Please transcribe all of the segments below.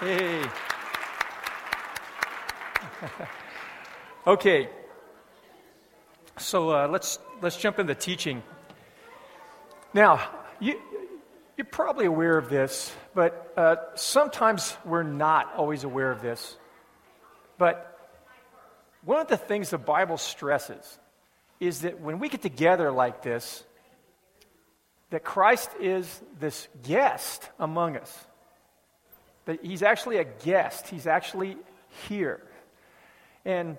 Hey. okay. So uh, let's let's jump into teaching. Now, you you're probably aware of this, but uh, sometimes we're not always aware of this. But one of the things the Bible stresses is that when we get together like this, that Christ is this guest among us that he's actually a guest, he's actually here. And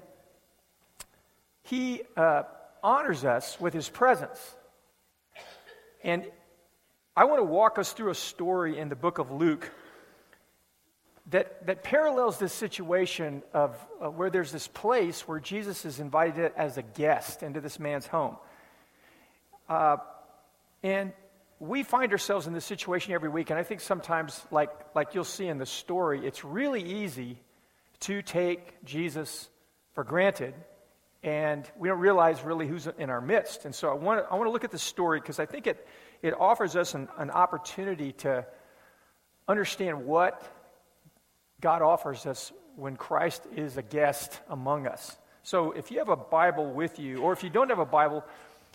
he uh, honors us with his presence. And I want to walk us through a story in the book of Luke that, that parallels this situation of uh, where there's this place where Jesus is invited as a guest into this man's home. Uh, and we find ourselves in this situation every week, and I think sometimes, like, like you'll see in the story, it's really easy to take Jesus for granted, and we don't realize really who's in our midst. And so I want to, I want to look at the story because I think it, it offers us an, an opportunity to understand what God offers us when Christ is a guest among us. So if you have a Bible with you, or if you don't have a Bible,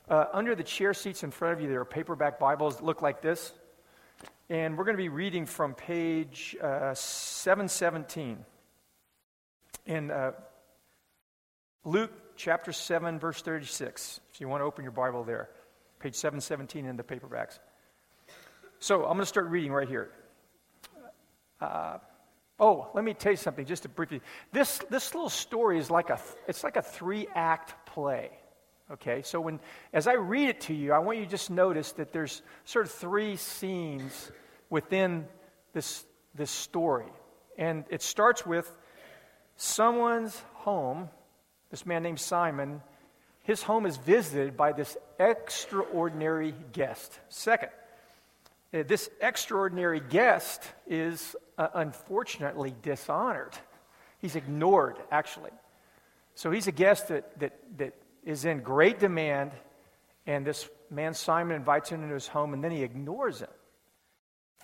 uh, under the chair seats in front of you, there are paperback Bibles that look like this. And we're going to be reading from page uh, 717 in uh, Luke chapter 7, verse 36. If you want to open your Bible there, page 717 in the paperbacks. So I'm going to start reading right here. Uh, oh, let me tell you something just to briefly. This, this little story is like a, it's like a three act play. Okay, so when as I read it to you, I want you to just notice that there's sort of three scenes within this this story. And it starts with someone's home, this man named Simon, his home is visited by this extraordinary guest. Second, uh, this extraordinary guest is uh, unfortunately dishonored. He's ignored, actually. So he's a guest that, that, that is in great demand, and this man Simon invites him into his home, and then he ignores him.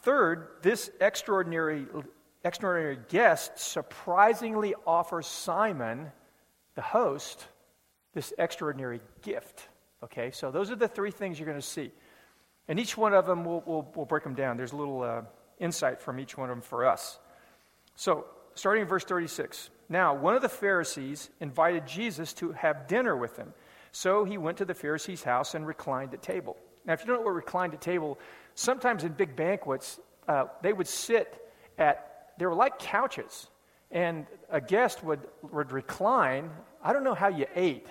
Third, this extraordinary, extraordinary guest surprisingly offers Simon, the host, this extraordinary gift. Okay, so those are the three things you're going to see. And each one of them, we'll, we'll, we'll break them down. There's a little uh, insight from each one of them for us. So, starting in verse 36. Now, one of the Pharisees invited Jesus to have dinner with him. So he went to the Pharisee's house and reclined at table. Now, if you don't know what reclined at table, sometimes in big banquets, uh, they would sit at, they were like couches. And a guest would, would recline. I don't know how you ate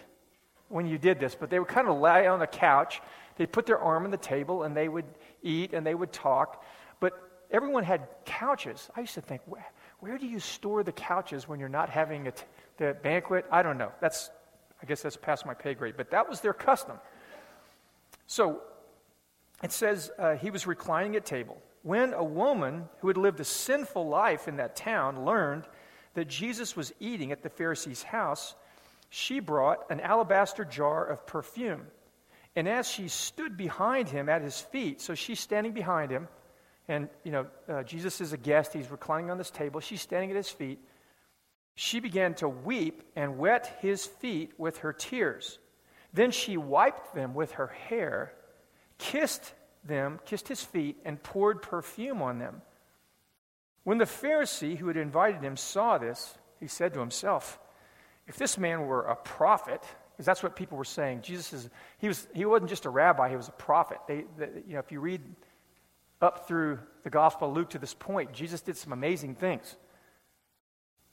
when you did this, but they would kind of lie on the couch. They'd put their arm on the table and they would eat and they would talk. But everyone had couches. I used to think, where do you store the couches when you're not having a t- the banquet? I don't know. That's, I guess that's past my pay grade, but that was their custom. So it says uh, he was reclining at table when a woman who had lived a sinful life in that town learned that Jesus was eating at the Pharisee's house. She brought an alabaster jar of perfume. And as she stood behind him at his feet, so she's standing behind him, and, you know, uh, Jesus is a guest. He's reclining on this table. She's standing at his feet. She began to weep and wet his feet with her tears. Then she wiped them with her hair, kissed them, kissed his feet, and poured perfume on them. When the Pharisee who had invited him saw this, he said to himself, If this man were a prophet, because that's what people were saying, Jesus is, he, was, he wasn't just a rabbi, he was a prophet. They, they you know, if you read up through the Gospel of Luke to this point, Jesus did some amazing things.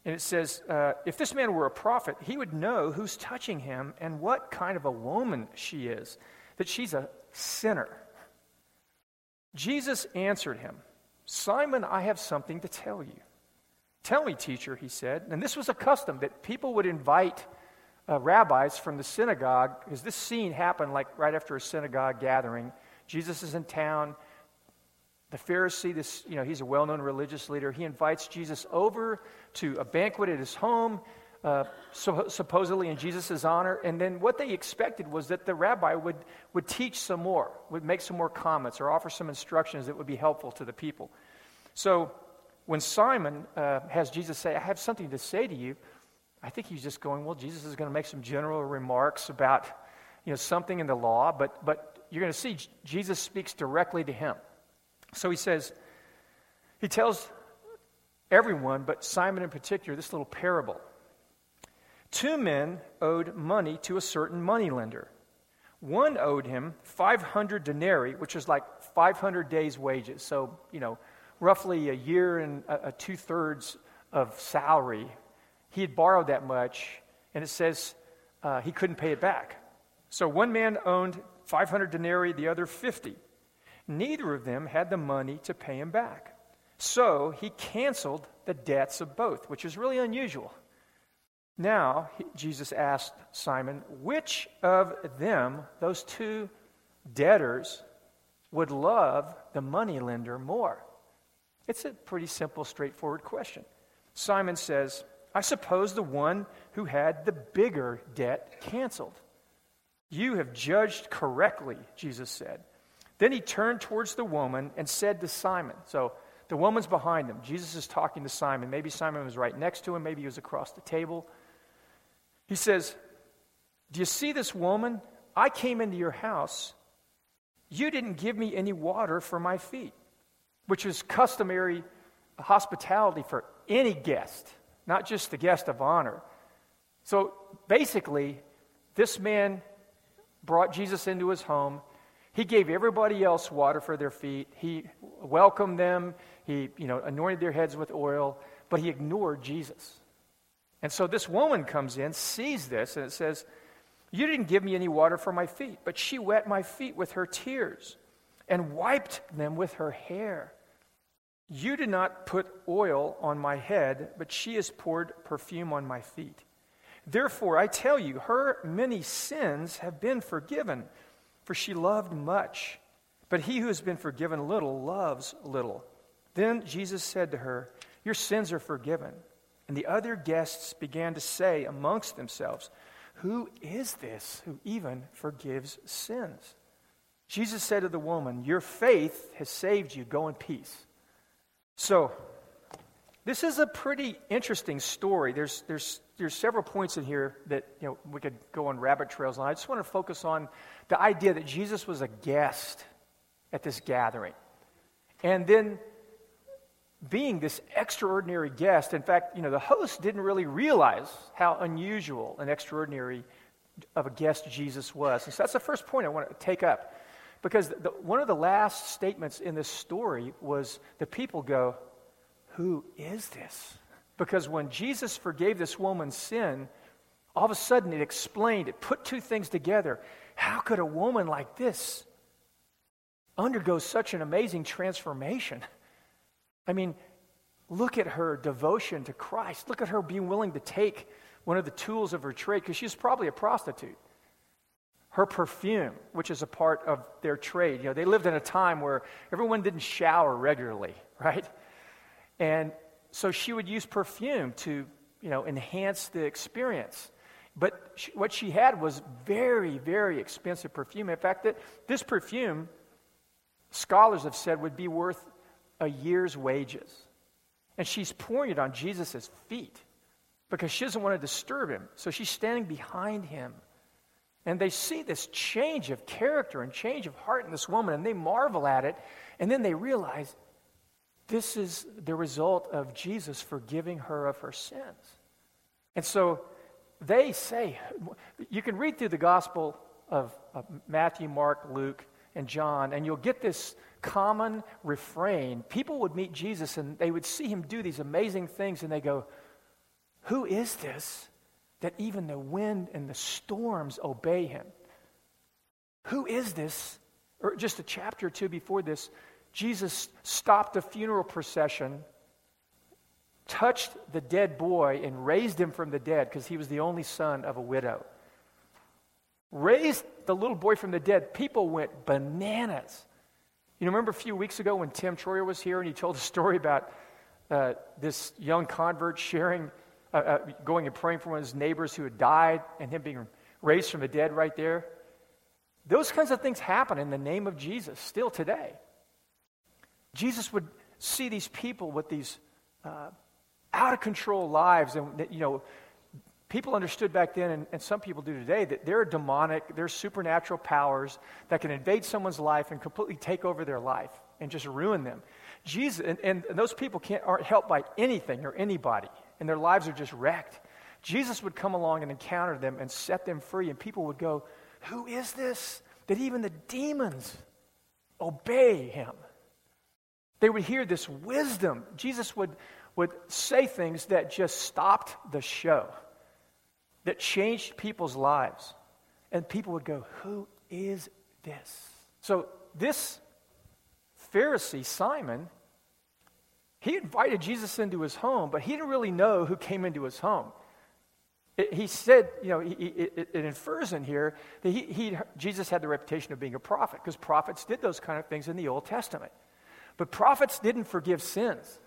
And it says, uh, if this man were a prophet, he would know who's touching him and what kind of a woman she is, that she's a sinner. Jesus answered him, Simon, I have something to tell you. Tell me, teacher, he said. And this was a custom that people would invite uh, rabbis from the synagogue, because this scene happened like right after a synagogue gathering. Jesus is in town. The Pharisee, this, you know, he's a well known religious leader. He invites Jesus over to a banquet at his home, uh, so, supposedly in Jesus' honor. And then what they expected was that the rabbi would, would teach some more, would make some more comments, or offer some instructions that would be helpful to the people. So when Simon uh, has Jesus say, I have something to say to you, I think he's just going, well, Jesus is going to make some general remarks about you know, something in the law, but, but you're going to see Jesus speaks directly to him. So he says, he tells everyone, but Simon in particular, this little parable. Two men owed money to a certain moneylender. One owed him 500 denarii, which is like 500 days' wages. So, you know, roughly a year and a, a two thirds of salary. He had borrowed that much, and it says uh, he couldn't pay it back. So one man owned 500 denarii, the other 50. Neither of them had the money to pay him back. So he canceled the debts of both, which is really unusual. Now, Jesus asked Simon, which of them, those two debtors, would love the moneylender more? It's a pretty simple, straightforward question. Simon says, I suppose the one who had the bigger debt canceled. You have judged correctly, Jesus said. Then he turned towards the woman and said to Simon, So the woman's behind him. Jesus is talking to Simon. Maybe Simon was right next to him, maybe he was across the table. He says, Do you see this woman? I came into your house. You didn't give me any water for my feet, which is customary hospitality for any guest, not just the guest of honor. So basically, this man brought Jesus into his home. He gave everybody else water for their feet. He welcomed them. He, you know, anointed their heads with oil, but he ignored Jesus. And so this woman comes in, sees this, and it says, You didn't give me any water for my feet, but she wet my feet with her tears and wiped them with her hair. You did not put oil on my head, but she has poured perfume on my feet. Therefore, I tell you, her many sins have been forgiven, for she loved much. But he who has been forgiven little loves little. Then Jesus said to her, Your sins are forgiven. And the other guests began to say amongst themselves, Who is this who even forgives sins? Jesus said to the woman, Your faith has saved you. Go in peace. So, this is a pretty interesting story. There's, there's, there's several points in here that you know, we could go on rabbit trails on. I just want to focus on the idea that Jesus was a guest at this gathering. And then being this extraordinary guest, in fact, you know, the host didn't really realize how unusual and extraordinary of a guest Jesus was. And so that's the first point I want to take up. Because the, one of the last statements in this story was the people go, Who is this? Because when Jesus forgave this woman's sin, all of a sudden it explained, it put two things together. How could a woman like this undergo such an amazing transformation? I mean, look at her devotion to Christ. Look at her being willing to take one of the tools of her trade, because she's probably a prostitute. Her perfume, which is a part of their trade. You know, they lived in a time where everyone didn't shower regularly, right? And so she would use perfume to, you know, enhance the experience. But she, what she had was very, very expensive perfume. In fact, that this perfume, scholars have said, would be worth a year's wages. And she's pouring it on Jesus' feet because she doesn't want to disturb him. So she's standing behind him. And they see this change of character and change of heart in this woman, and they marvel at it. And then they realize this is the result of Jesus forgiving her of her sins. And so they say, you can read through the Gospel of, of Matthew, Mark, Luke, and John, and you'll get this common refrain. People would meet Jesus and they would see him do these amazing things, and they go, Who is this that even the wind and the storms obey him? Who is this? Or just a chapter or two before this, Jesus stopped a funeral procession, touched the dead boy, and raised him from the dead because he was the only son of a widow raised the little boy from the dead, people went bananas. You know, remember a few weeks ago when Tim Troyer was here and he told a story about uh, this young convert sharing, uh, uh, going and praying for one of his neighbors who had died and him being raised from the dead right there? Those kinds of things happen in the name of Jesus still today. Jesus would see these people with these uh, out of control lives. And, you know, people understood back then, and, and some people do today, that there are demonic, there are supernatural powers that can invade someone's life and completely take over their life and just ruin them. Jesus, and, and those people can't, aren't helped by anything or anybody, and their lives are just wrecked. Jesus would come along and encounter them and set them free, and people would go, Who is this? That even the demons obey him. They would hear this wisdom. Jesus would, would say things that just stopped the show, that changed people's lives. And people would go, Who is this? So, this Pharisee, Simon, he invited Jesus into his home, but he didn't really know who came into his home. It, he said, you know, he, it, it, infers in here that he, he, Jesus had the reputation of being a prophet because prophets did those kind of things in the Old Testament. But prophets didn't forgive sins.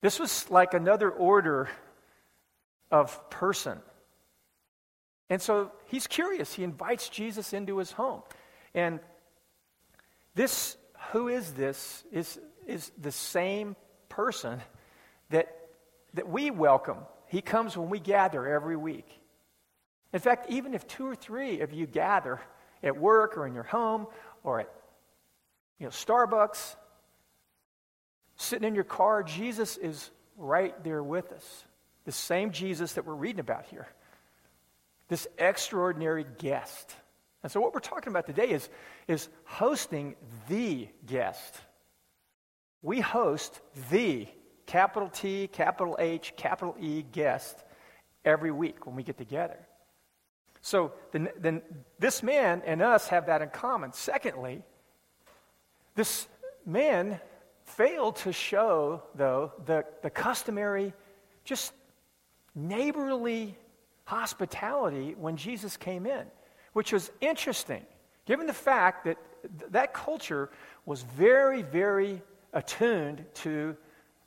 This was like another order of person. And so he's curious. He invites Jesus into his home. And this, who is this, is, is the same person that, that we welcome he comes when we gather every week. In fact, even if two or three of you gather at work or in your home or at you know, Starbucks, sitting in your car, Jesus is right there with us. The same Jesus that we're reading about here. This extraordinary guest. And so, what we're talking about today is, is hosting the guest. We host the capital T, capital H, capital E guest every week when we get together. So then, then this man and us have that in common. Secondly, this man failed to show, though, the, the customary, just neighborly hospitality when Jesus came in, which was interesting, given the fact that th- that culture was very, very attuned to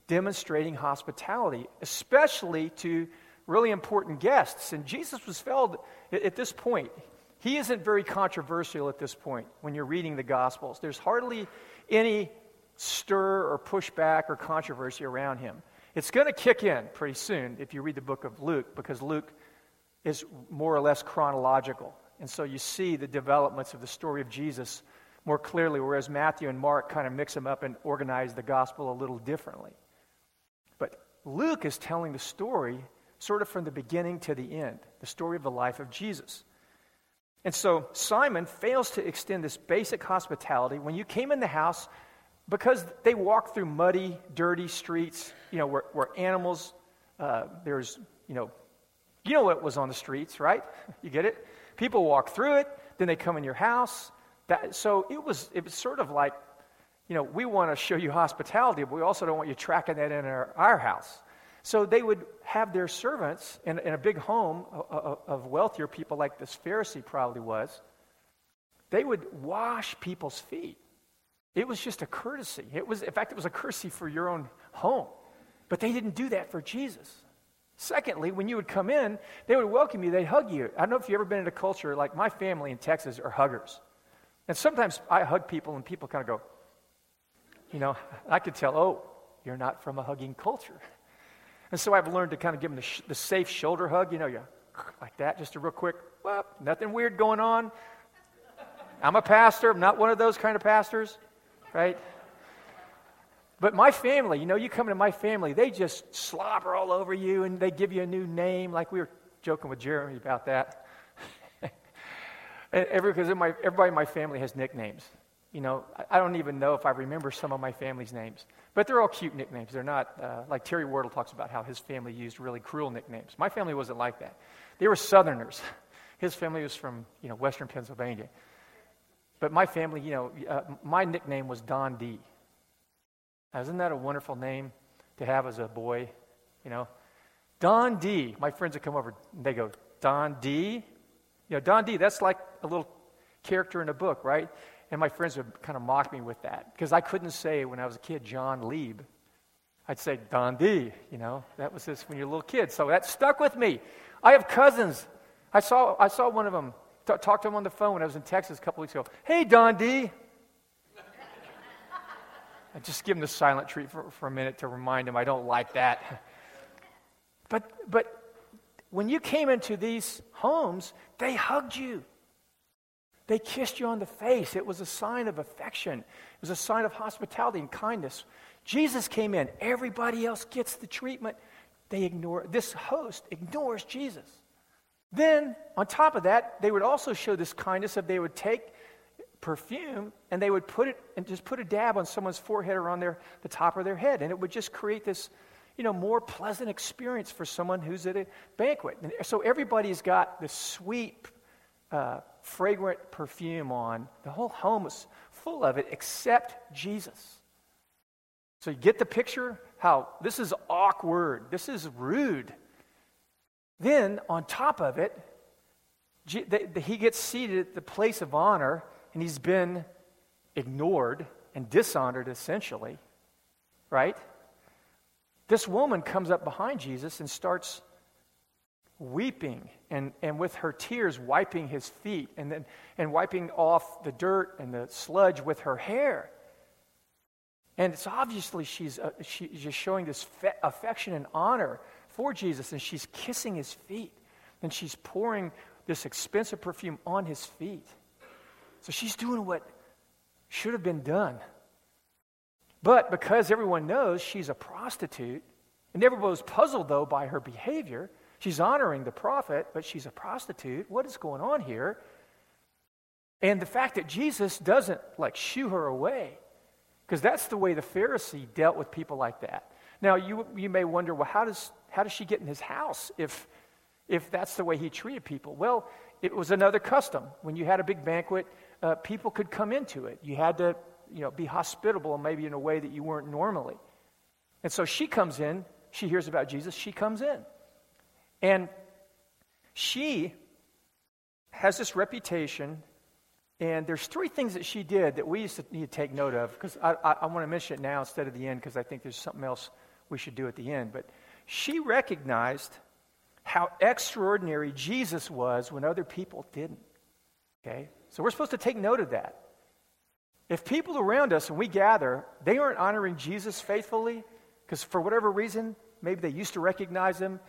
demonstrating hospitality, especially to really important guests. And Jesus was felt at this point. He isn't very controversial at this point when you're reading the Gospels. There's hardly any stir or pushback or controversy around him. It's going to kick in pretty soon if you read the book of Luke, because Luke is more or less chronological. And so you see the developments of the story of Jesus more clearly, whereas Matthew and Mark kind of mix them up and organize the gospel a little differently. But Luke is telling the story sort of from the beginning to the end, the story of the life of Jesus. And so Simon fails to extend this basic hospitality. When you came in the house, because they walked through muddy, dirty streets, you know, where, where animals, uh, there's, you know, you know what was on the streets, right? You get it? People walk through it, then they come in your house. That, so it was, it was sort of like you know, we want to show you hospitality, but we also don't want you tracking that in our, our house. So they would have their servants in, in a big home of, of wealthier people, like this Pharisee probably was. They would wash people's feet. It was just a courtesy. It was, in fact, it was a courtesy for your own home. But they didn't do that for Jesus. Secondly, when you would come in, they would welcome you, they'd hug you. I don't know if you've ever been in a culture like my family in Texas are huggers. And sometimes I hug people and people kind of go, you know, I could tell, oh, you're not from a hugging culture. And so I've learned to kind of give them the, sh- the safe shoulder hug, you know, you like that, just a real quick, well, nothing weird going on. I'm a pastor, I'm not one of those kind of pastors, right? But my family, you know, you come into my family, they just slobber all over you and they give you a new name, like we were joking with Jeremy about that. Because everybody in my family has nicknames. You know, I don't even know if I remember some of my family's names, but they're all cute nicknames. They're not uh, like Terry Wardle talks about how his family used really cruel nicknames. My family wasn't like that. They were Southerners. His family was from, you know, Western Pennsylvania. But my family, you know, uh, my nickname was Don D. Now, isn't that a wonderful name to have as a boy? You know, Don D. My friends would come over and they go, Don D. You know, Don D. That's like a little character in a book, right? And my friends would kind of mock me with that because I couldn't say when I was a kid John Lieb. I'd say Don D, you know, that was just when you're a little kid. So that stuck with me. I have cousins. I saw, I saw one of them, t- talked to him on the phone when I was in Texas a couple weeks ago. Hey, Don D. I just give him the silent treat for, for a minute to remind him I don't like that. But, but when you came into these homes, they hugged you. They kissed you on the face. It was a sign of affection, it was a sign of hospitality and kindness. Jesus came in. Everybody else gets the treatment. They ignore, this host ignores Jesus. Then, on top of that, they would also show this kindness if they would take perfume and they would put it and just put a dab on someone's forehead or on their, the top of their head. And it would just create this, you know, more pleasant experience for someone who's at a banquet. And so everybody's got the sweet, uh, fragrant perfume on. The whole home is full of it except Jesus. So you get the picture? How this is awkward. This is rude. Then, on top of it, he gets seated at the place of honor and he's been ignored and dishonored essentially, right? This woman comes up behind Jesus and starts weeping and, and with her tears wiping his feet and then and wiping off the dirt and the sludge with her hair. And it's obviously she's, uh, she's just showing this fe- affection and honor for Jesus, and she's kissing his feet, and she's pouring this expensive perfume on his feet. So she's doing what should have been done. But because everyone knows she's a prostitute, and everyone was puzzled, though, by her behavior, she's honoring the prophet, but she's a prostitute. What is going on here? And the fact that Jesus doesn't, like, shoo her away, because that's the way the Pharisee dealt with people like that. Now, you, you may wonder, well, how does, how does she get in his house if, if that's the way he treated people? Well, it was another custom. When you had a big banquet, uh, people could come into it. You had to, you know, be hospitable, maybe in a way that you weren't normally. And so she comes in. She hears about Jesus. She comes in, and she has this reputation. And there's three things that she did that we used to need to take note of because I, I, I want to mention it now instead of the end because I think there's something else we should do at the end. But she recognized how extraordinary Jesus was when other people didn't. Okay? So we're supposed to take note of that. If people around us, when we gather, they aren't honoring Jesus faithfully, because for whatever reason, maybe they used to recognize him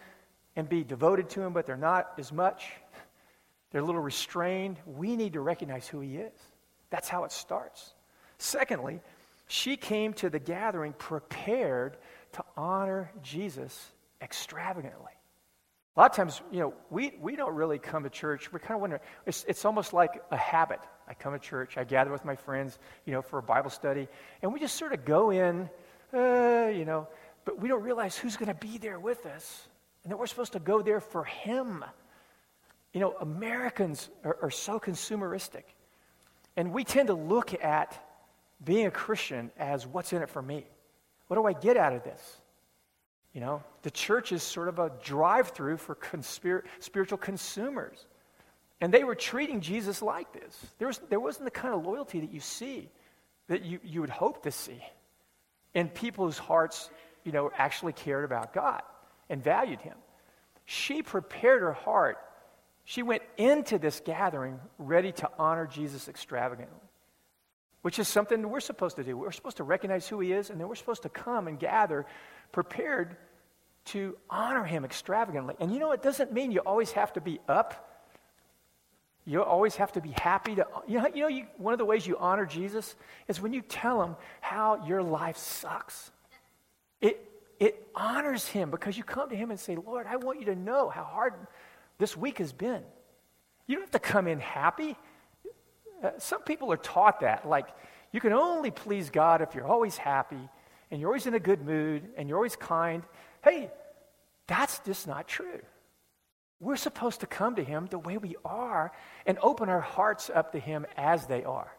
and be devoted to him, but they're not as much, they're a little restrained, we need to recognize who he is. That's how it starts. Secondly, she came to the gathering prepared to honor Jesus extravagantly. A lot of times, you know, we, we don't really come to church. We're kind of wondering, it's, it's almost like a habit. I come to church, I gather with my friends, you know, for a Bible study, and we just sort of go in, uh, you know, but we don't realize who's going to be there with us and that we're supposed to go there for Him. You know, Americans are, are so consumeristic, and we tend to look at being a Christian as what's in it for me. What do I get out of this? You know, the church is sort of a drive through for conspir- spiritual consumers. And they were treating Jesus like this. There, was, there wasn't the kind of loyalty that you see, that you, you would hope to see in people whose hearts, you know, actually cared about God and valued Him. She prepared her heart. She went into this gathering ready to honor Jesus extravagantly, which is something we're supposed to do. We're supposed to recognize who He is, and then we're supposed to come and gather prepared to honor him extravagantly. And you know, it doesn't mean you always have to be up. You always have to be happy to, you know, you know you, one of the ways you honor Jesus is when you tell him how your life sucks. It, it honors him because you come to him and say, Lord, I want you to know how hard this week has been. You don't have to come in happy. Uh, some people are taught that. Like, you can only please God if you're always happy and you're always in a good mood and you're always kind. Hey, that's just not true. We're supposed to come to Him the way we are and open our hearts up to Him as they are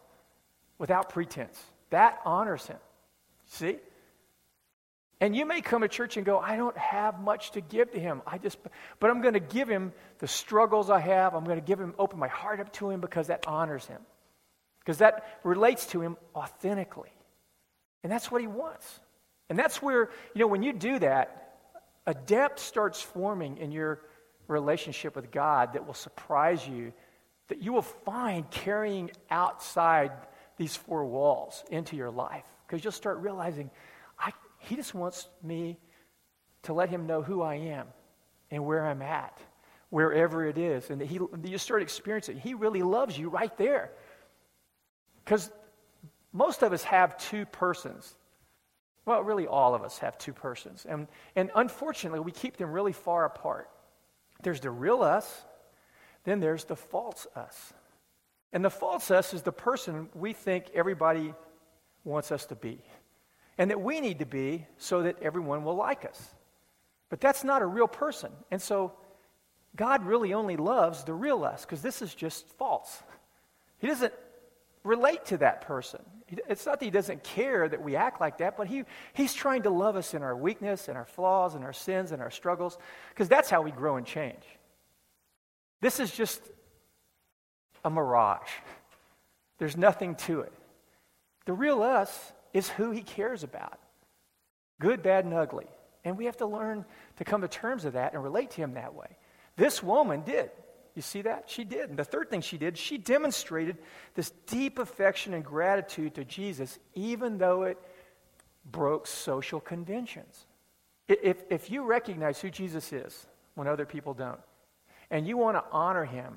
without pretense. That honors Him. See? And you may come to church and go, I don't have much to give to him. I just but I'm going to give him the struggles I have. I'm going to give him open my heart up to him because that honors him. Because that relates to him authentically. And that's what he wants. And that's where, you know, when you do that, a depth starts forming in your relationship with God that will surprise you, that you will find carrying outside these four walls into your life. because you'll start realizing he just wants me to let him know who I am and where I'm at, wherever it is. And he, you start experiencing He really loves you right there. Because most of us have two persons. Well, really, all of us have two persons. And, and unfortunately, we keep them really far apart. There's the real us, then there's the false us. And the false us is the person we think everybody wants us to be, and that we need to be so that everyone will like us. But that's not a real person. And so God really only loves the real us because this is just false. He doesn't relate to that person. It's not that he doesn't care that we act like that, but he, he's trying to love us in our weakness and our flaws and our sins and our struggles because that's how we grow and change. This is just a mirage. There's nothing to it. The real us is who he cares about good, bad, and ugly. And we have to learn to come to terms with that and relate to him that way. This woman did. You see that? She did. And the third thing she did, she demonstrated this deep affection and gratitude to Jesus, even though it broke social conventions. If, if you recognize who Jesus is when other people don't, and you want to honor him,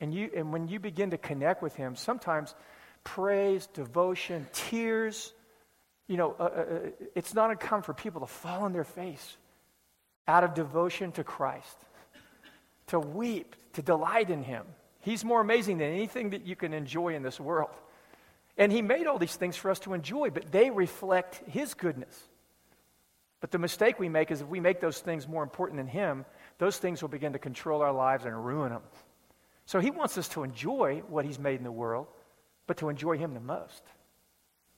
and, you, and when you begin to connect with him, sometimes praise, devotion, tears, you know, uh, uh, uh it's not uncommon for people to fall on their face out of devotion to Christ, to weep, to delight in Him. He's more amazing than anything that you can enjoy in this world. And He made all these things for us to enjoy, but they reflect His goodness. But the mistake we make is if we make those things more important than Him, those things will begin to control our lives and ruin them. So He wants us to enjoy what He's made in the world, but to enjoy Him the most.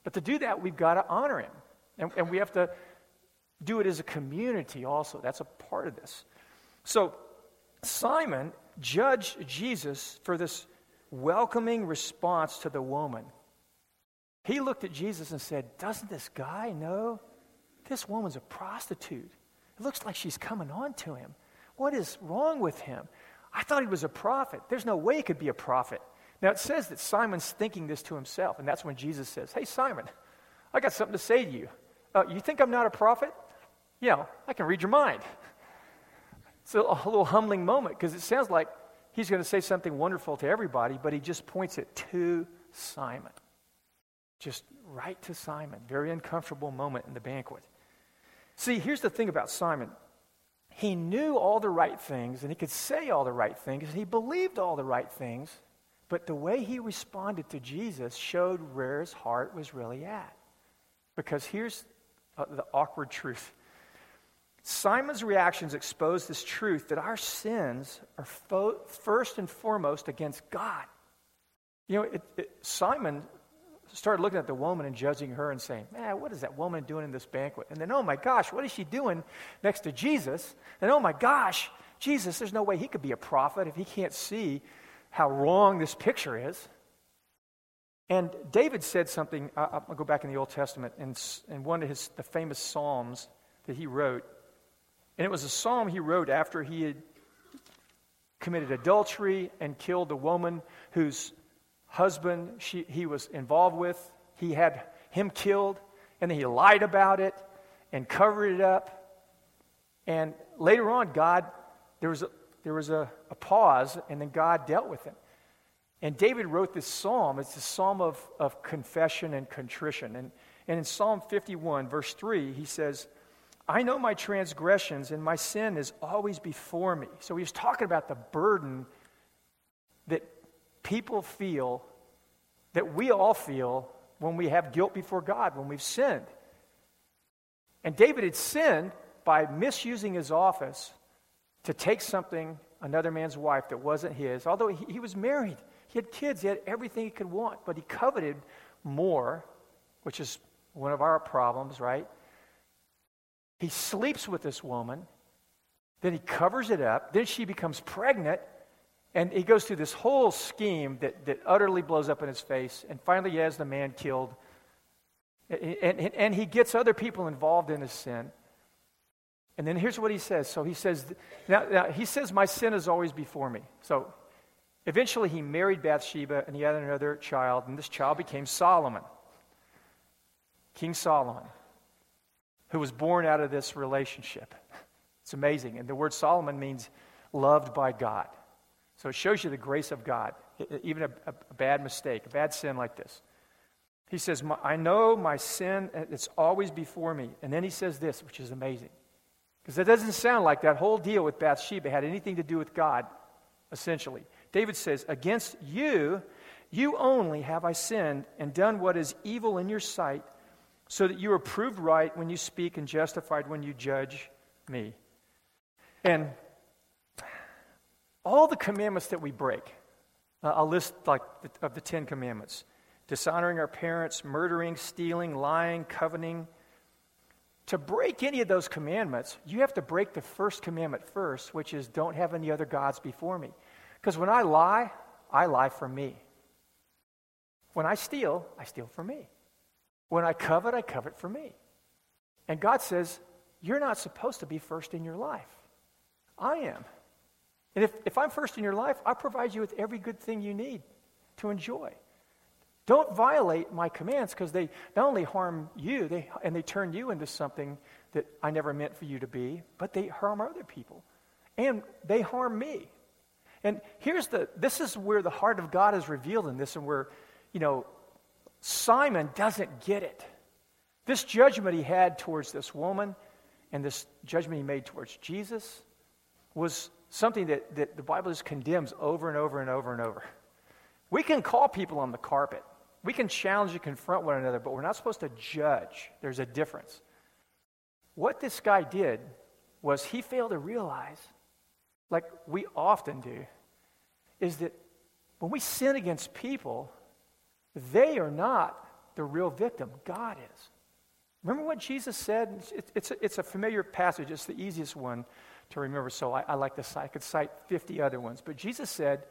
But to do that, we've got to honor Him. And, and we have to do it as a community also. That's a part of this. So Simon judged Jesus for this welcoming response to the woman. He looked at Jesus and said, Doesn't this guy know this woman's a prostitute? It looks like she's coming on to him. What is wrong with him? I thought he was a prophet. There's no way he could be a prophet. Now it says that Simon's thinking this to himself, and that's when Jesus says, Hey, Simon, I got something to say to you. Uh, you think I'm not a prophet? You know, I can read your mind. It's a, a little humbling moment because it sounds like he's going to say something wonderful to everybody, but he just points it to Simon. Just right to Simon. Very uncomfortable moment in the banquet. See, here's the thing about Simon. He knew all the right things and he could say all the right things and he believed all the right things, but the way he responded to Jesus showed where his heart was really at. Because here's uh, the awkward truth Simon's reactions expose this truth that our sins are fo- first and foremost against God. You know, it, it, Simon started looking at the woman and judging her and saying, Man, what is that woman doing in this banquet? And then, oh my gosh, what is she doing next to Jesus? And oh my gosh, Jesus, there's no way he could be a prophet if he can't see how wrong this picture is. And David said something, I'll go back in the Old Testament, in, in one of his, the famous Psalms that he wrote. And it was a psalm he wrote after he had committed adultery and killed the woman whose husband she, he was involved with. He had him killed, and then he lied about it and covered it up. And later on, God, there was a, there was a, a pause, and then God dealt with him. And David wrote this psalm. It's a psalm of, of confession and contrition. And, and in Psalm 51, verse 3, he says, I know my transgressions and my sin is always before me. So he was talking about the burden that people feel, that we all feel when we have guilt before God, when we've sinned. And David had sinned by misusing his office to take something, another man's wife, that wasn't his, although he, he was married. He had kids, he had everything he could want, but he coveted more, which is one of our problems, right? He sleeps with this woman. Then he covers it up. Then she becomes pregnant. And he goes through this whole scheme that, that utterly blows up in his face. And finally, he has the man killed. And, and, and he gets other people involved in his sin. And then here's what he says. So he says, now, now he says, My sin is always before me. So eventually he married Bathsheba and he had another child, and this child became Solomon. King Solomon, who was born out of this relationship. It's amazing. And the word Solomon means loved by God. So it shows you the grace of God, even a, a bad mistake, a bad sin like this. He says, I know my sin, uh, it's always before me. And then he says this, which is amazing. Because it doesn't sound like that whole deal with Bathsheba had anything to do with God, essentially. David says, Against you, you only have I sinned and done what is evil in your sight, so that you are proved right when you speak and justified when you judge me. And all the commandments that we break, uh, a list like the, of the Ten Commandments dishonoring our parents, murdering, stealing, lying, coveting. To break any of those commandments, you have to break the first commandment first, which is don't have any other gods before me. Because when I lie, I lie for me. When I steal, I steal for me. When I covet, I covet for me. And God says, You're not supposed to be first in your life. I am. And if, if I'm first in your life, I provide you with every good thing you need to enjoy. Don't violate my commands because they not only harm you they, and they turn you into something that I never meant for you to be, but they harm other people. And they harm me. And here's the this is where the heart of God is revealed in this, and where, you know, Simon doesn't get it. This judgment he had towards this woman and this judgment he made towards Jesus was something that, that the Bible just condemns over and over and over and over. We can call people on the carpet. We can challenge and confront one another, but we're not supposed to judge. There's a difference. What this guy did was he failed to realize, like we often do, is that when we sin against people, they are not the real victim. God is. Remember what Jesus said? It's, it's, a, it's a familiar passage. It's the easiest one to remember, so I, I like to cite. I could cite 50 other ones. But Jesus said,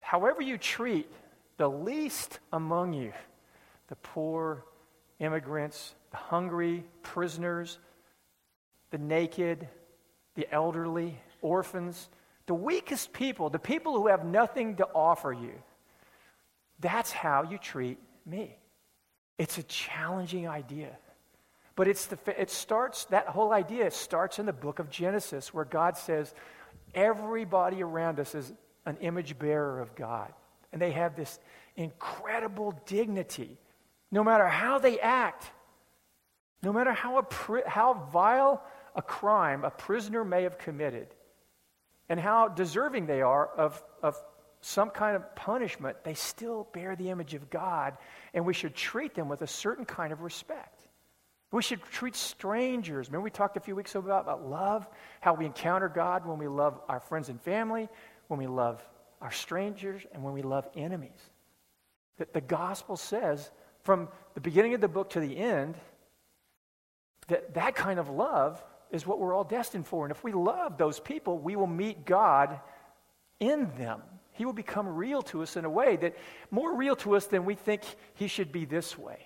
however you treat the least among you, the poor, immigrants, the hungry, prisoners, the naked, the elderly, orphans, the weakest people, the people who have nothing to offer you. That's how you treat me. It's a challenging idea. But it's the, it starts, that whole idea starts in the book of Genesis, where God says, everybody around us is an image bearer of God. And they have this incredible dignity. No matter how they act, no matter how, a, how vile a crime a prisoner may have committed, and how deserving they are of, of some kind of punishment, they still bear the image of God, and we should treat them with a certain kind of respect. We should treat strangers. Remember, we talked a few weeks ago about, about love, how we encounter God when we love our friends and family, when we love our strangers, and when we love enemies. That the gospel says from the beginning of the book to the end that that kind of love is what we're all destined for. And if we love those people, we will meet God in them. He will become real to us in a way that more real to us than we think he should be this way.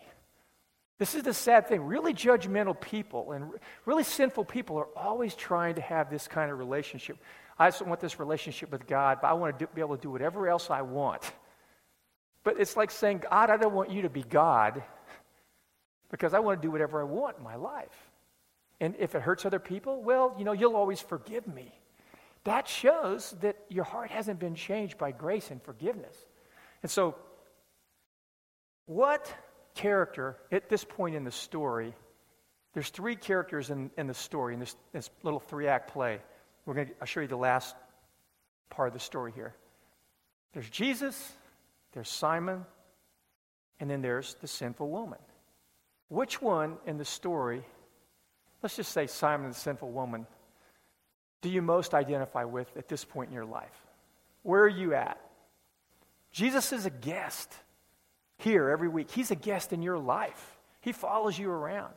This is the sad thing. Really judgmental people and really sinful people are always trying to have this kind of relationship. I just want this relationship with God, but I want to do, be able to do whatever else I want. But it's like saying, God, I don't want you to be God because I want to do whatever I want in my life. And if it hurts other people, well, you know, you'll always forgive me. That shows that your heart hasn't been changed by grace and forgiveness. And so, what character at this point in the story? There's three characters in, in the story, in this, this little three act play. We're going to, I'll show you the last part of the story here. There's Jesus, there's Simon, and then there's the sinful woman. Which one in the story, let's just say Simon the sinful woman, do you most identify with at this point in your life? Where are you at? Jesus is a guest here every week. He's a guest in your life. He follows you around.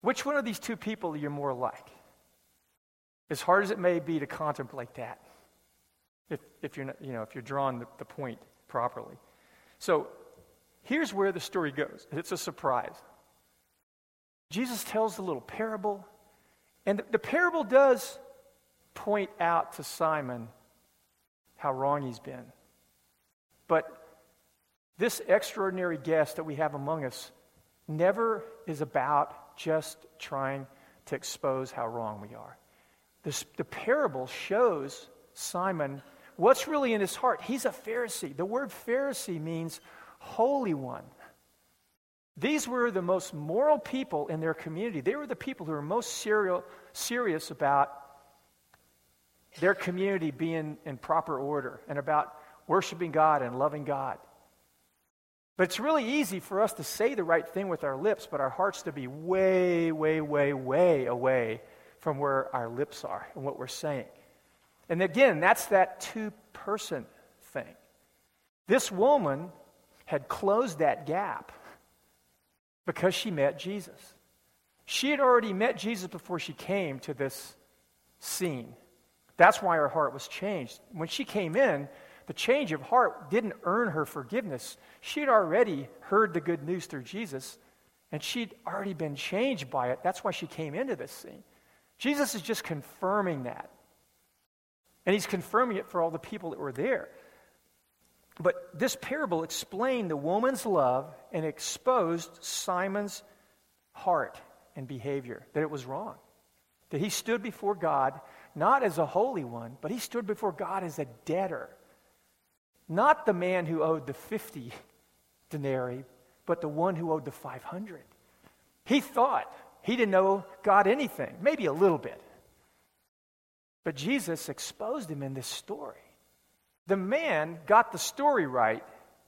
Which one of these two people are you more like? As hard as it may be to contemplate that, if, if you're, not, you know, if you're drawing the, the point properly. So here's where the story goes. It's a surprise. Jesus tells the little parable, and the, the parable does point out to Simon how wrong he's been. But this extraordinary guest that we have among us never is about just trying to expose how wrong we are. This, the parable shows Simon what's really in his heart. He's a Pharisee. The word Pharisee means holy one. These were the most moral people in their community. They were the people who were most serial, serious about their community being in proper order and about worshiping God and loving God. But it's really easy for us to say the right thing with our lips, but our hearts to be way, way, way, way away from where our lips are and what we're saying. And again, that's that two person thing. This woman had closed that gap because she met Jesus. She had already met Jesus before she came to this scene. That's why her heart was changed. When she came in, the change of heart didn't earn her forgiveness. She had already heard the good news through Jesus, and she'd already been changed by it. That's why she came into this scene. Jesus is just confirming that. And he's confirming it for all the people that were there. But this parable explained the woman's love and exposed Simon's heart and behavior, that it was wrong. That he stood before God not as a holy one, but he stood before God as a debtor. Not the man who owed the 50 denarii, but the one who owed the 500. He thought he didn't know God anything, maybe a little bit. But Jesus exposed him in this story. The man got the story right,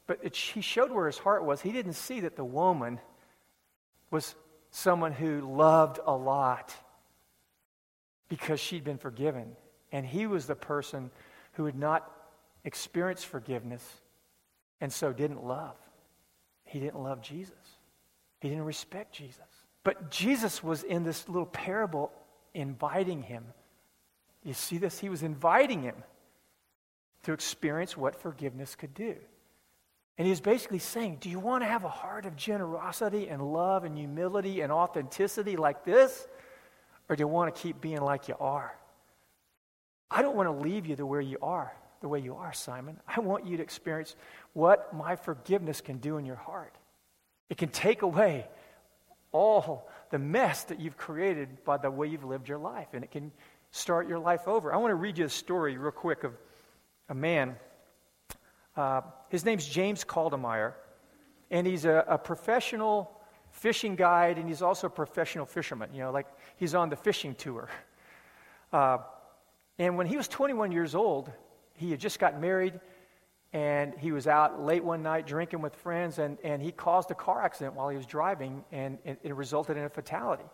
but it, he showed where his heart was. He didn't see that the woman was someone who loved a lot because she'd been forgiven. And he was the person who had not experienced forgiveness and so didn't love. He didn't love Jesus, he didn't respect Jesus. But Jesus was in this little parable inviting him. You see this? He was inviting him to experience what forgiveness could do. And he was basically saying, Do you want to have a heart of generosity and love and humility and authenticity like this? Or do you want to keep being like you are? I don't want to leave you the way you are the way you are, Simon. I want you to experience what my forgiveness can do in your heart. It can take away all the mess that you've created by the way you've lived your life, and it can start your life over. I want to read you a story, real quick, of a man. Uh, his name's James Caldemeyer, and he's a, a professional fishing guide, and he's also a professional fisherman. You know, like he's on the fishing tour. Uh, and when he was 21 years old, he had just gotten married and he was out late one night drinking with friends and, and he caused a car accident while he was driving and, and it resulted in a fatality.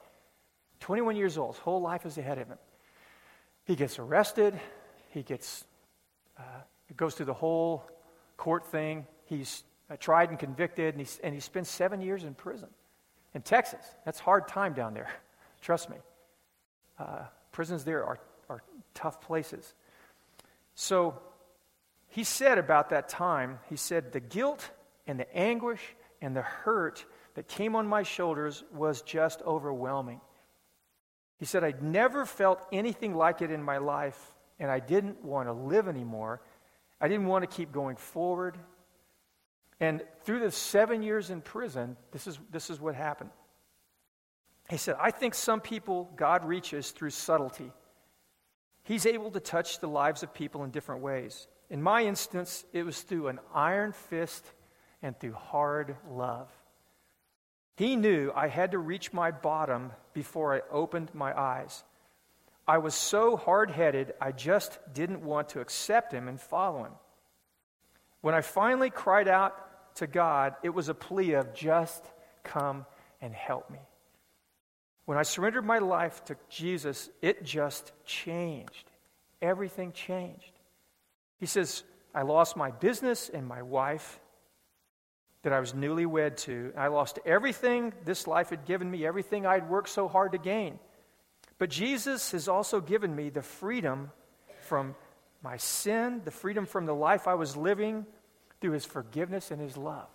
21 years old his whole life is ahead of him. He gets arrested. He gets uh, goes through the whole court thing. He's uh, tried and convicted and, he's, and he spends seven years in prison in texas. That's hard time down there. Trust me. Uh, prisons there are, are tough places. So he said about that time, he said, the guilt and the anguish and the hurt that came on my shoulders was just overwhelming. He said, I'd never felt anything like it in my life, and I didn't want to live anymore. I didn't want to keep going forward. And through the seven years in prison, this is, this is what happened. He said, I think some people God reaches through subtlety. He's able to touch the lives of people in different ways. In my instance, it was through an iron fist and through hard love. He knew I had to reach my bottom before I opened my eyes. I was so hard headed, I just didn't want to accept him and follow him. When I finally cried out to God, it was a plea of just come and help me. When I surrendered my life to Jesus, it just changed. Everything changed. He says, I lost my business and my wife that I was newly wed to. I lost everything this life had given me, everything I'd worked so hard to gain. But Jesus has also given me the freedom from my sin, the freedom from the life I was living through his forgiveness and his love.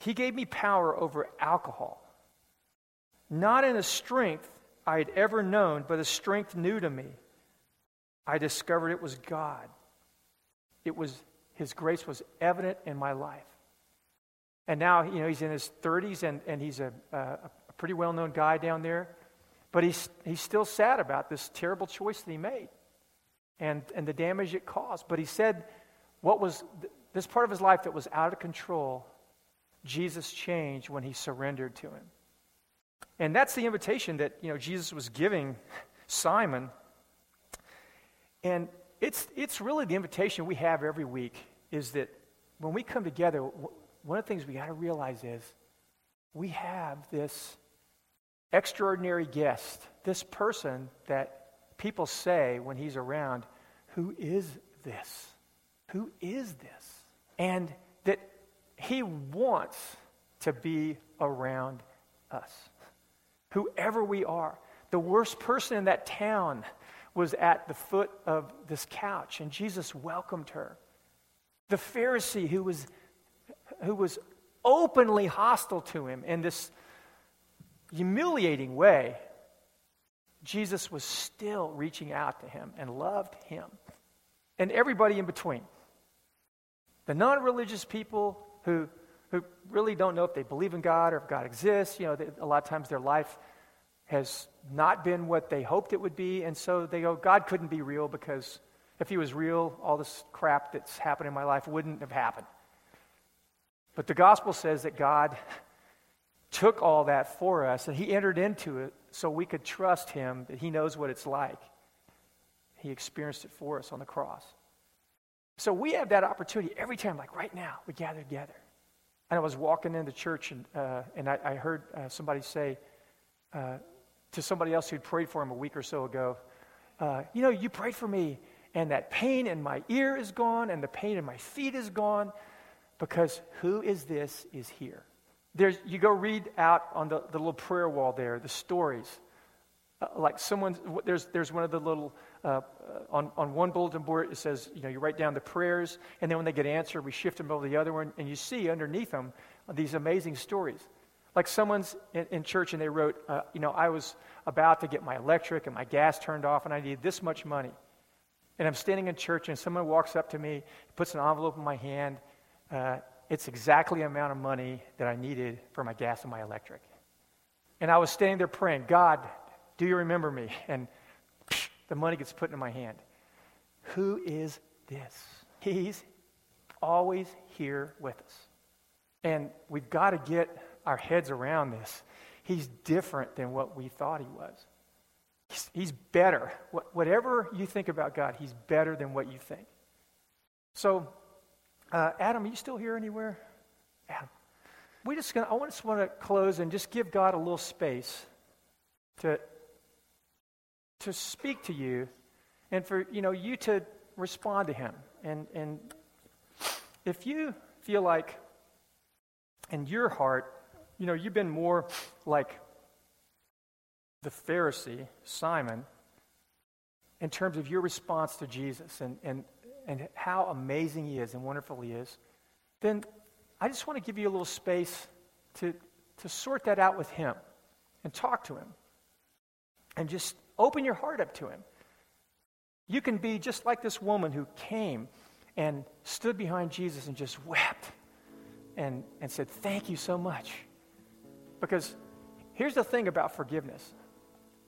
He gave me power over alcohol not in a strength I had ever known, but a strength new to me. I discovered it was God. It was His grace was evident in my life. And now, you know, he's in his 30s and, and he's a, a, pretty well known guy down there. But he's, he's still sad about this terrible choice that he made and, and the damage it caused. But he said what was this part of his life that was out of control, Jesus changed when he surrendered to him. And that's the invitation that, you know, Jesus was giving Simon. And it's, it's really the invitation we have every week is that when we come together, one of the things we got to realize is we have this extraordinary guest, this person that people say when he's around, who is this? Who is this? And that he wants to be around us. Whoever we are. The worst person in that town was at the foot of this couch, and Jesus welcomed her. The Pharisee who was, who was openly hostile to him in this humiliating way, Jesus was still reaching out to him and loved him. And everybody in between. The non religious people who, who really don't know if they believe in God or if God exists, you know, they, a lot of times their life has not been what they hoped it would be. And so they go, God couldn't be real because if he was real, all this crap that's happened in my life wouldn't have happened. But the gospel says that God took all that for us and he entered into it so we could trust him that he knows what it's like. He experienced it for us on the cross. So we have that opportunity every time, like right now, we gather together. And I was walking into church and, uh, and I, I heard uh, somebody say uh, to somebody else who'd prayed for him a week or so ago, uh, You know, you prayed for me, and that pain in my ear is gone, and the pain in my feet is gone, because who is this is here. There's, you go read out on the, the little prayer wall there, the stories. Uh, like someone, there's, there's one of the little uh, on, on one bulletin board, it says, you know, you write down the prayers, and then when they get answered, we shift them over to the other one, and you see underneath them these amazing stories. Like someone's in, in church and they wrote, uh, you know, I was about to get my electric and my gas turned off, and I needed this much money. And I'm standing in church, and someone walks up to me, puts an envelope in my hand. Uh, it's exactly the amount of money that I needed for my gas and my electric. And I was standing there praying, God, do you remember me? And the money gets put in my hand. Who is this? He's always here with us. And we've got to get our heads around this. He's different than what we thought he was. He's, he's better. whatever you think about God, he's better than what you think. So, uh, Adam, are you still here anywhere? Adam. We just gonna, I just want to close and just give God a little space to to speak to you and for you know you to respond to him and and if you feel like in your heart you know you've been more like the pharisee simon in terms of your response to jesus and and and how amazing he is and wonderful he is then i just want to give you a little space to to sort that out with him and talk to him and just Open your heart up to Him. You can be just like this woman who came and stood behind Jesus and just wept and, and said, Thank you so much. Because here's the thing about forgiveness.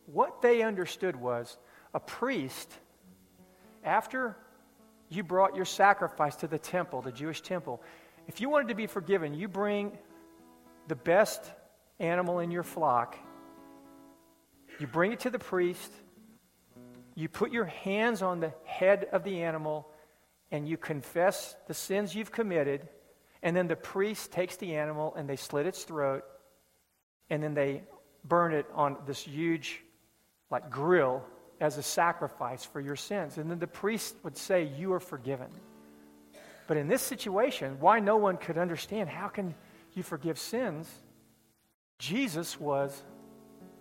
What they understood was a priest, after you brought your sacrifice to the temple, the Jewish temple, if you wanted to be forgiven, you bring the best animal in your flock you bring it to the priest, you put your hands on the head of the animal, and you confess the sins you've committed, and then the priest takes the animal and they slit its throat, and then they burn it on this huge, like, grill as a sacrifice for your sins. And then the priest would say, You are forgiven. But in this situation, why no one could understand how can you forgive sins? Jesus was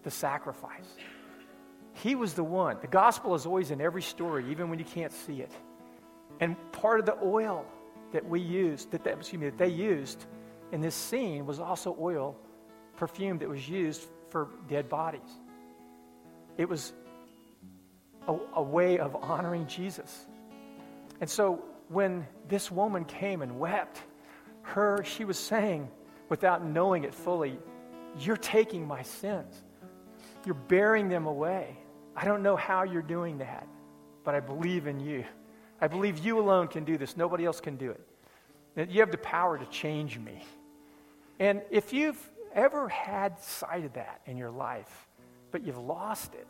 the sacrifice. He was the one. The gospel is always in every story, even when you can't see it. And part of the oil that we used, that, that, excuse me, that they used in this scene was also oil, perfume that was used for dead bodies. It was a, a way of honoring Jesus. And so when this woman came and wept, her, she was saying, without knowing it fully, you're taking my sins. You're bearing them away. I don't know how you're doing that, but I believe in you. I believe you alone can do this. Nobody else can do it. You have the power to change me. And if you've ever had sight of that in your life, but you've lost it,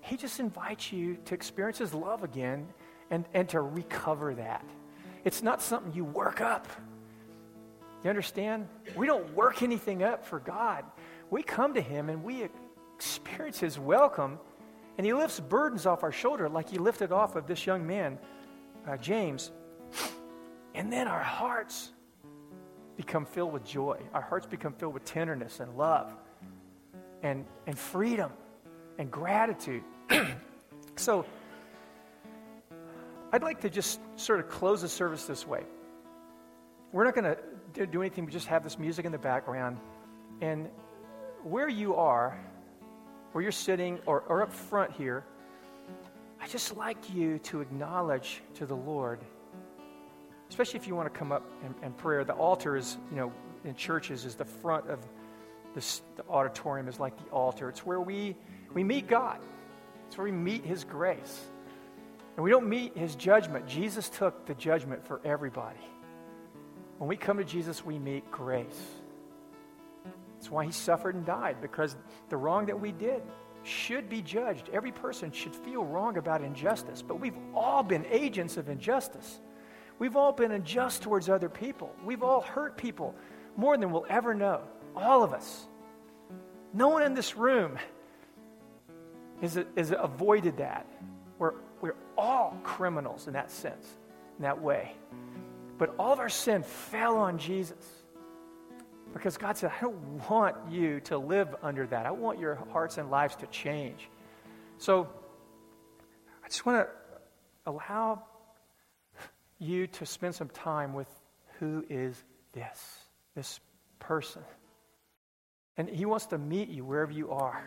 he just invites you to experience his love again and, and to recover that. It's not something you work up. You understand? We don't work anything up for God. We come to him and we experience his welcome, and he lifts burdens off our shoulder like he lifted off of this young man, uh, James. And then our hearts become filled with joy. Our hearts become filled with tenderness and love and, and freedom and gratitude. so, I'd like to just sort of close the service this way. We're not going to do anything, we just have this music in the background. And where you are, where you're sitting, or, or up front here, I just like you to acknowledge to the Lord, especially if you want to come up and, and prayer. The altar is, you know, in churches is the front of this, the auditorium is like the altar. It's where we, we meet God. It's where we meet His grace. And we don't meet His judgment. Jesus took the judgment for everybody. When we come to Jesus, we meet grace. That's why He suffered and died, because the wrong that we did should be judged. Every person should feel wrong about injustice, but we've all been agents of injustice. We've all been unjust towards other people. We've all hurt people more than we'll ever know. All of us. No one in this room is, is avoided that. We're, we're all criminals in that sense, in that way. But all of our sin fell on Jesus. Because God said, I don't want you to live under that. I want your hearts and lives to change. So I just want to allow you to spend some time with who is this, this person. And he wants to meet you wherever you are.